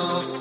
Oh.